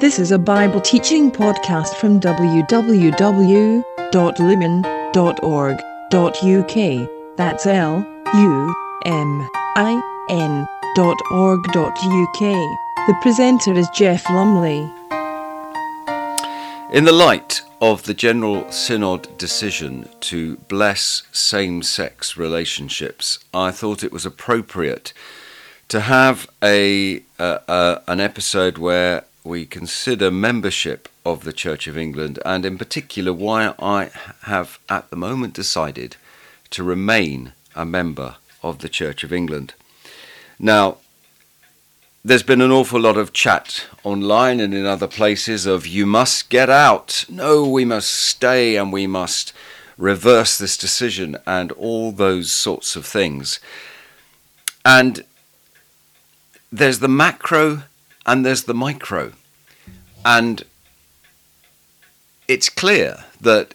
This is a Bible teaching podcast from www.lumin.org.uk. That's L U M I N dot org dot uk. The presenter is Jeff Lumley. In the light of the General Synod decision to bless same sex relationships, I thought it was appropriate to have a, uh, uh, an episode where we consider membership of the Church of England and, in particular, why I have at the moment decided to remain a member of the Church of England. Now, there's been an awful lot of chat online and in other places of you must get out. No, we must stay and we must reverse this decision and all those sorts of things. And there's the macro and there's the micro. And it's clear that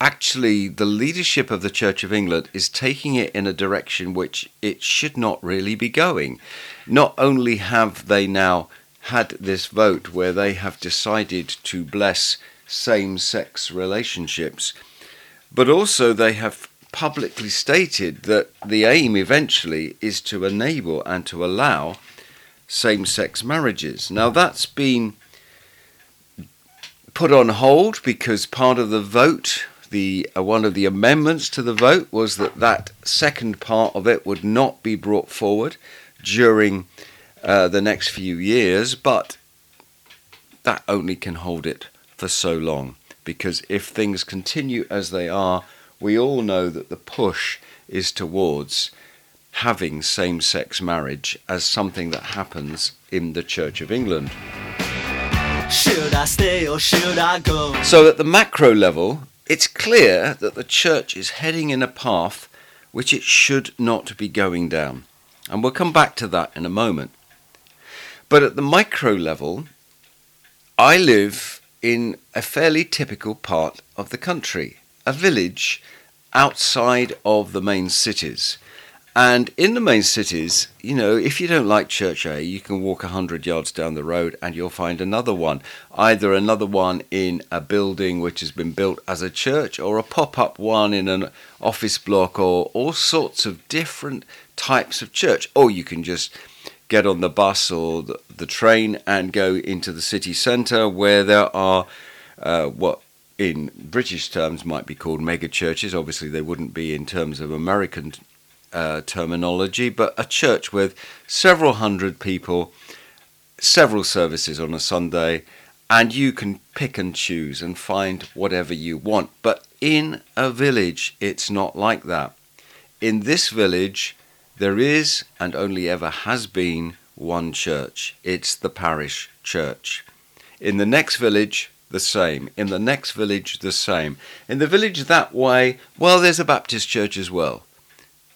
actually the leadership of the Church of England is taking it in a direction which it should not really be going. Not only have they now had this vote where they have decided to bless same sex relationships, but also they have publicly stated that the aim eventually is to enable and to allow same sex marriages. Now, that's been put on hold because part of the vote, the uh, one of the amendments to the vote was that that second part of it would not be brought forward during uh, the next few years, but that only can hold it for so long because if things continue as they are, we all know that the push is towards having same sex marriage as something that happens in the Church of England. Should I stay or should I go? So, at the macro level, it's clear that the church is heading in a path which it should not be going down. And we'll come back to that in a moment. But at the micro level, I live in a fairly typical part of the country, a village outside of the main cities. And in the main cities, you know, if you don't like Church A, you can walk 100 yards down the road and you'll find another one. Either another one in a building which has been built as a church, or a pop up one in an office block, or all sorts of different types of church. Or you can just get on the bus or the, the train and go into the city centre where there are uh, what in British terms might be called mega churches. Obviously, they wouldn't be in terms of American uh, terminology, but a church with several hundred people, several services on a Sunday, and you can pick and choose and find whatever you want. But in a village, it's not like that. In this village, there is and only ever has been one church. It's the parish church. In the next village, the same. In the next village, the same. In the village that way, well, there's a Baptist church as well.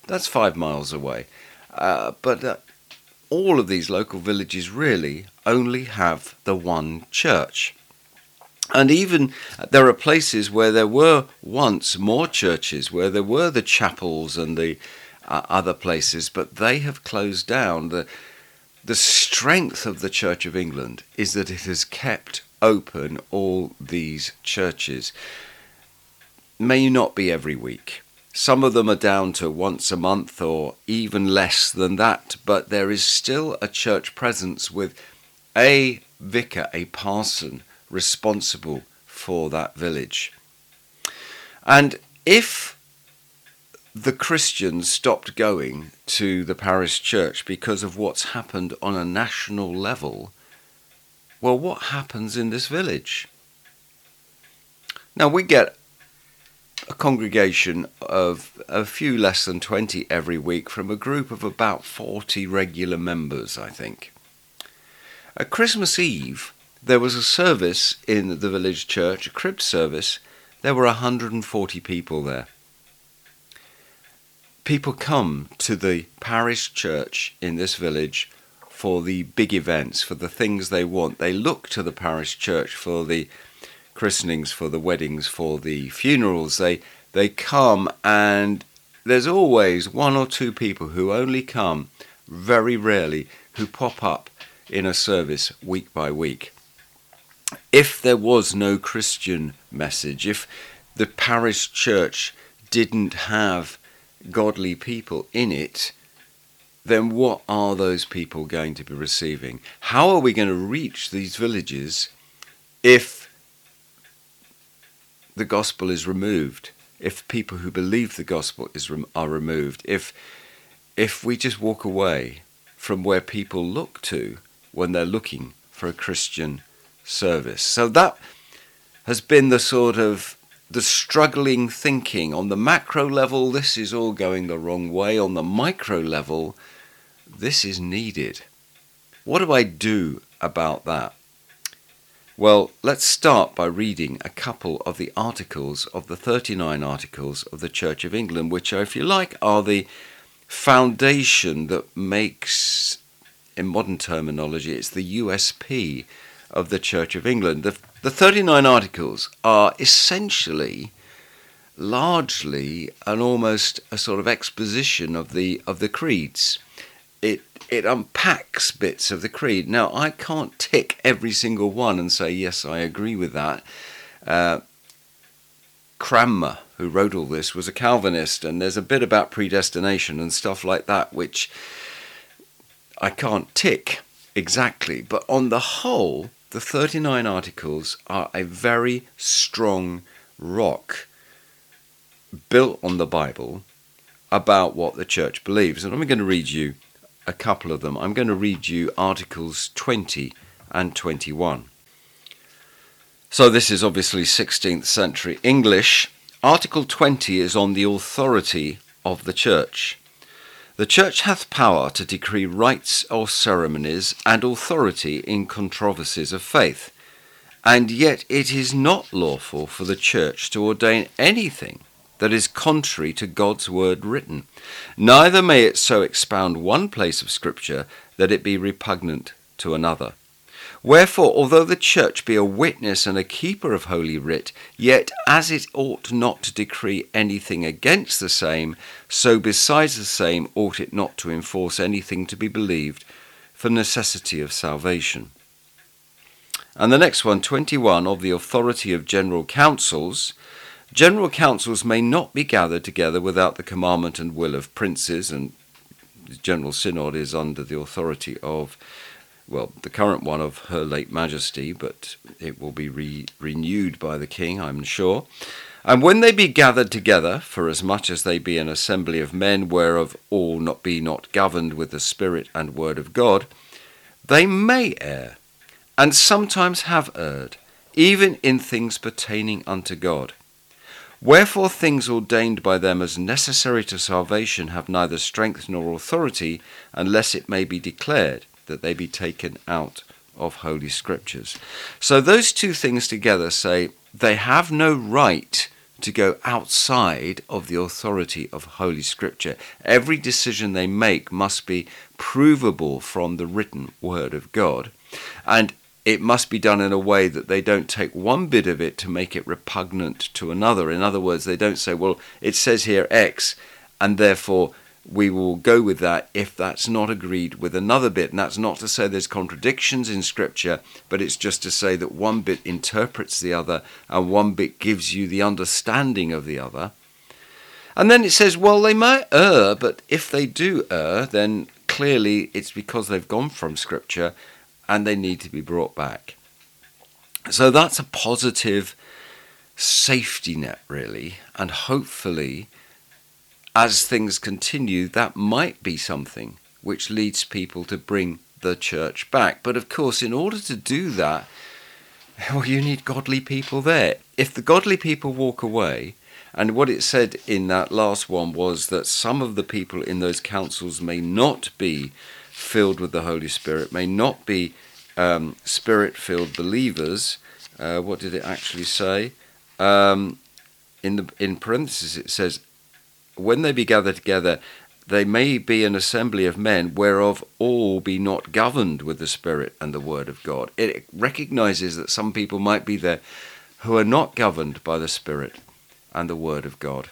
That's five miles away. Uh, but uh, all of these local villages really only have the one church. And even uh, there are places where there were once more churches, where there were the chapels and the uh, other places, but they have closed down. The, the strength of the Church of England is that it has kept open all these churches. May you not be every week, some of them are down to once a month or even less than that, but there is still a church presence with a vicar, a parson, responsible for that village. And if the Christians stopped going to the parish church because of what's happened on a national level, well, what happens in this village? Now, we get a congregation of a few less than 20 every week from a group of about 40 regular members, I think. At Christmas Eve, there was a service in the village church, a crib service. There were 140 people there. People come to the parish church in this village for the big events, for the things they want. They look to the parish church for the christenings, for the weddings, for the funerals. They they come and there's always one or two people who only come very rarely who pop up in a service week by week. if there was no Christian message, if the parish church didn't have godly people in it, then what are those people going to be receiving? How are we going to reach these villages if the gospel is removed? If people who believe the gospel is are removed? If if we just walk away from where people look to when they're looking for a Christian service. So that has been the sort of the struggling thinking on the macro level this is all going the wrong way on the micro level this is needed what do i do about that well let's start by reading a couple of the articles of the 39 articles of the church of england which are if you like are the foundation that makes in modern terminology it's the usp of the Church of England. The, the 39 articles are essentially largely an almost a sort of exposition of the of the creeds. It it unpacks bits of the creed. Now I can't tick every single one and say yes I agree with that. Uh, Cranmer, who wrote all this, was a Calvinist, and there's a bit about predestination and stuff like that which I can't tick exactly. But on the whole, the 39 articles are a very strong rock built on the Bible about what the church believes. And I'm going to read you a couple of them. I'm going to read you Articles 20 and 21. So this is obviously 16th century English. Article 20 is on the authority of the church. The Church hath power to decree rites or ceremonies and authority in controversies of faith, and yet it is not lawful for the Church to ordain anything that is contrary to God's word written, neither may it so expound one place of Scripture that it be repugnant to another. Wherefore, although the church be a witness and a keeper of holy writ, yet as it ought not to decree anything against the same, so besides the same ought it not to enforce anything to be believed for necessity of salvation. And the next one, 21, of the authority of general councils. General councils may not be gathered together without the commandment and will of princes, and the General Synod is under the authority of well, the current one of Her late Majesty, but it will be re- renewed by the King, I'm sure. And when they be gathered together, for as much as they be an assembly of men, whereof all not be not governed with the Spirit and Word of God, they may err, and sometimes have erred, even in things pertaining unto God. Wherefore things ordained by them as necessary to salvation have neither strength nor authority, unless it may be declared that they be taken out of Holy Scriptures. So those two things together say they have no right to go outside of the authority of Holy Scripture. Every decision they make must be provable from the written Word of God. And it must be done in a way that they don't take one bit of it to make it repugnant to another. In other words, they don't say, well, it says here X, and therefore we will go with that if that's not agreed with another bit. And that's not to say there's contradictions in Scripture, but it's just to say that one bit interprets the other and one bit gives you the understanding of the other. And then it says, well, they might err, but if they do err, then clearly it's because they've gone from Scripture and they need to be brought back. So that's a positive safety net, really, and hopefully as things continue, that might be something which leads people to bring the church back. But of course, in order to do that, well, you need godly people there. If the godly people walk away, and what it said in that last one was that some of the people in those councils may not be filled with the Holy Spirit, may not be um, spirit filled believers. Uh, what did it actually say? Um, in the in parentheses, it says when they be gathered together, they may be an assembly of men whereof all be not governed with the Spirit and the Word of God. It recognizes that some people might be there who are not governed by the Spirit and the Word of God.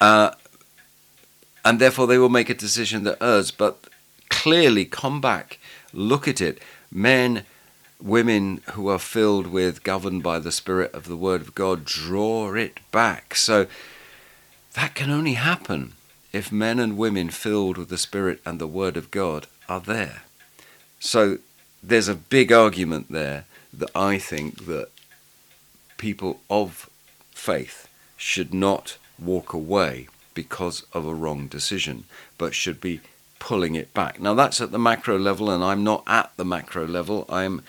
Uh, and therefore they will make a decision that errs, but clearly come back, look at it. Men women who are filled with, governed by the Spirit of the Word of God, draw it back. So that can only happen if men and women filled with the Spirit and the Word of God are there. So there's a big argument there that I think that people of faith should not walk away because of a wrong decision, but should be pulling it back. Now that's at the macro level, and I'm not at the macro level, I'm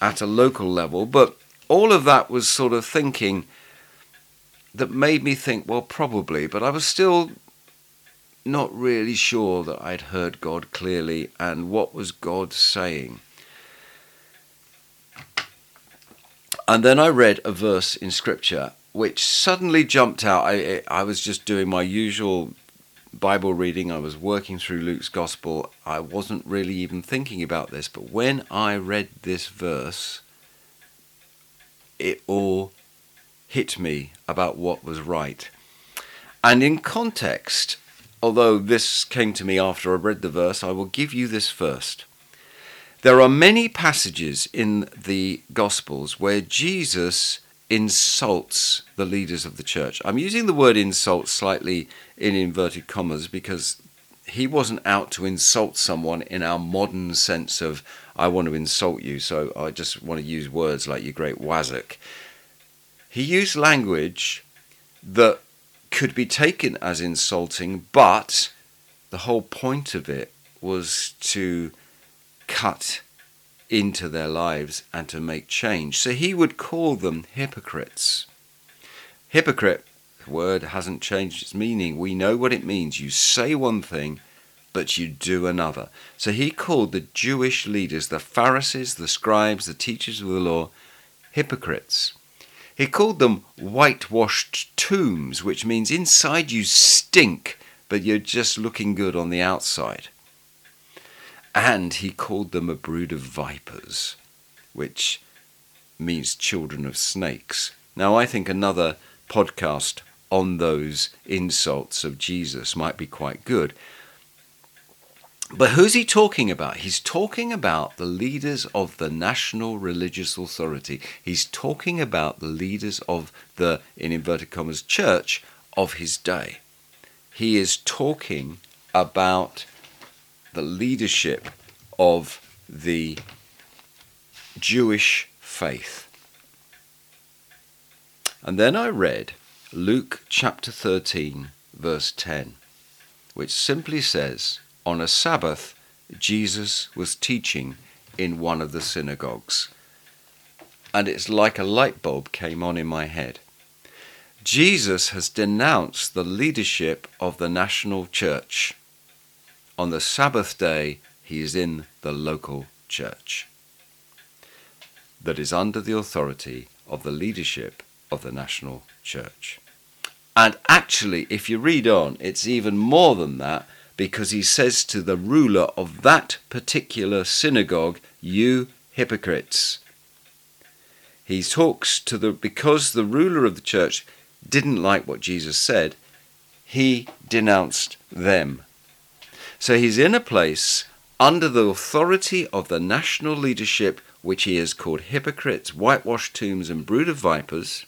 at a local level, but all of that was sort of thinking that made me think, well, probably, but I was still not really sure that I'd heard God clearly and what was God saying. And then I read a verse in Scripture which suddenly jumped out. I, I was just doing my usual Bible reading, I was working through Luke's Gospel. I wasn't really even thinking about this, but when I read this verse, it all hit me about what was right. And in context, although this came to me after I read the verse, I will give you this first. There are many passages in the Gospels where Jesus insults the leaders of the church. I'm using the word insult slightly in inverted commas because he wasn't out to insult someone in our modern sense of I want to insult you, so I just want to use words like you great wazzock. He used language that could be taken as insulting, but the whole point of it was to cut into their lives and to make change. So he would call them hypocrites. Hypocrite the word hasn't changed its meaning. We know what it means. You say one thing, but you do another. So he called the Jewish leaders, the Pharisees, the scribes, the teachers of the law, hypocrites. He called them whitewashed tombs, which means inside you stink, but you're just looking good on the outside. And he called them a brood of vipers, which means children of snakes. Now, I think another podcast on those insults of Jesus might be quite good. But who's he talking about? He's talking about the leaders of the national religious authority. He's talking about the leaders of the, in inverted commas, church of his day. He is talking about the leadership of the Jewish faith. And then I read Luke chapter 13, verse 10, which simply says, On a Sabbath, Jesus was teaching in one of the synagogues. And it's like a light bulb came on in my head. Jesus has denounced the leadership of the national church on the Sabbath day, he is in the local church that is under the authority of the leadership of the national church. And actually, if you read on, it's even more than that because he says to the ruler of that particular synagogue, You hypocrites. He talks to the, because the ruler of the church didn't like what Jesus said, he denounced them so he's in a place under the authority of the national leadership, which he has called hypocrites, whitewashed tombs, and brood of vipers.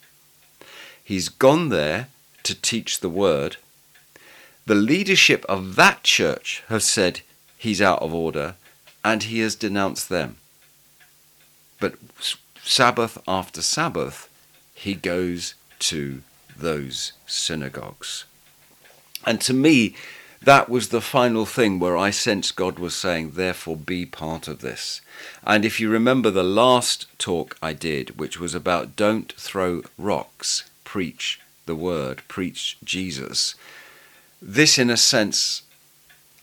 He's gone there to teach the word. The leadership of that church have said he's out of order, and he has denounced them. But Sabbath after Sabbath, he goes to those synagogues. And to me, that was the final thing where I sensed God was saying, therefore, be part of this. And if you remember the last talk I did, which was about don't throw rocks, preach the word, preach Jesus, this, in a sense,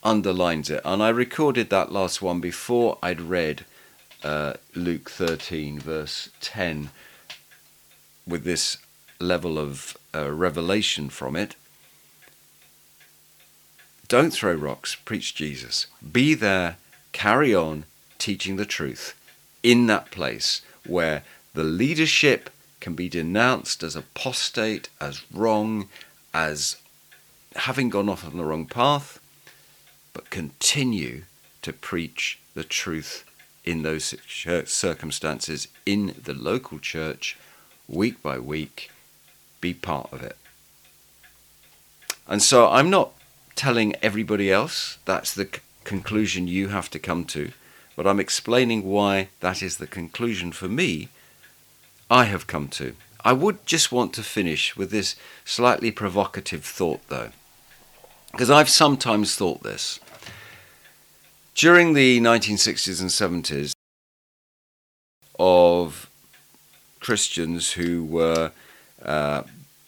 underlines it. And I recorded that last one before I'd read uh, Luke 13, verse 10, with this level of uh, revelation from it. Don't throw rocks, preach Jesus. Be there, carry on teaching the truth in that place where the leadership can be denounced as apostate, as wrong, as having gone off on the wrong path, but continue to preach the truth in those circumstances in the local church, week by week, be part of it. And so I'm not telling everybody else that's the c- conclusion you have to come to, but I'm explaining why that is the conclusion for me I have come to. I would just want to finish with this slightly provocative thought, though, because I've sometimes thought this. During the 1960s and 70s, of Christians who were uh,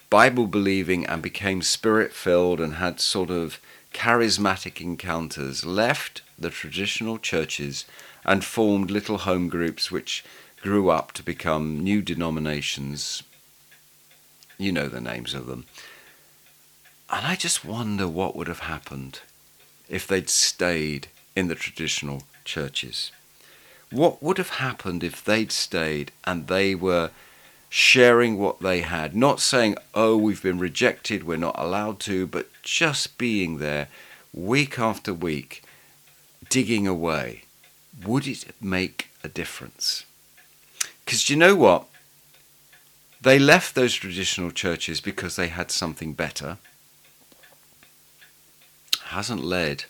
Bible believing and became spirit filled and had sort of charismatic encounters left the traditional churches and formed little home groups which grew up to become new denominations. You know the names of them. And I just wonder what would have happened if they'd stayed in the traditional churches. What would have happened if they'd stayed and they were sharing what they had, not saying, oh, we've been rejected, we're not allowed to, but just being there week after week, digging away? Would it make a difference? Because you know what? They left those traditional churches because they had something better. Hasn't led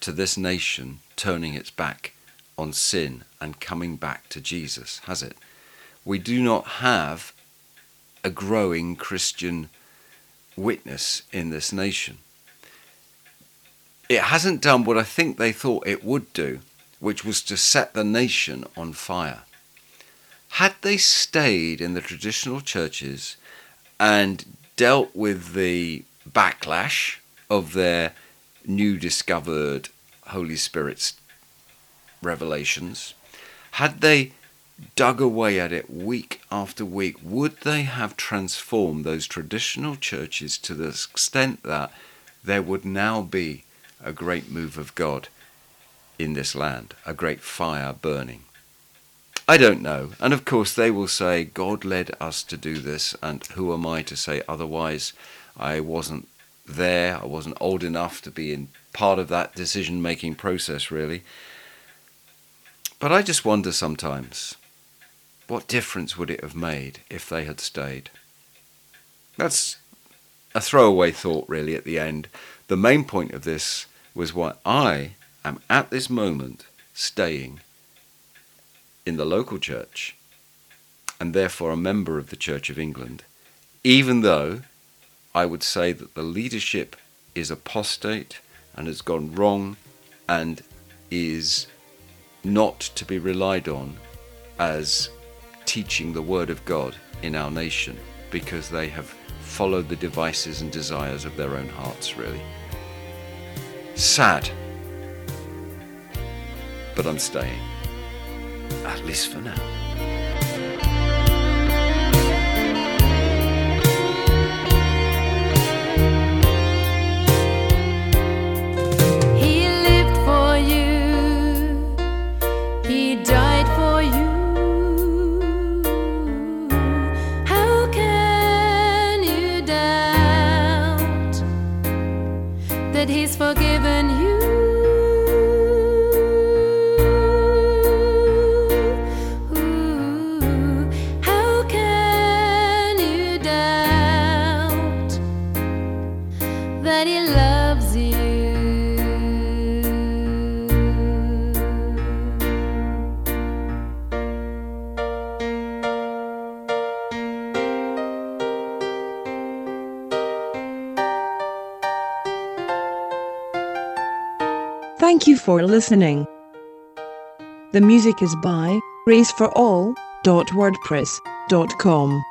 to this nation turning its back on sin and coming back to Jesus, has it? We do not have a growing Christian witness in this nation. It hasn't done what I think they thought it would do, which was to set the nation on fire. Had they stayed in the traditional churches and dealt with the backlash of their new discovered Holy Spirit's revelations, had they dug away at it week after week, would they have transformed those traditional churches to the extent that there would now be a great move of God in this land, a great fire burning? I don't know. And of course, they will say, God led us to do this, and who am I to say otherwise? I wasn't there, I wasn't old enough to be in part of that decision making process, really. But I just wonder sometimes what difference would it have made if they had stayed? That's a throwaway thought, really, at the end. The main point of this was why I am at this moment staying in the local church and therefore a member of the Church of England, even though I would say that the leadership is apostate and has gone wrong and is not to be relied on as teaching the Word of God in our nation because they have followed the devices and desires of their own hearts, really. Sad. But I'm staying. At least for now. Thank you for listening. The music is by raceforall.wordpress.com.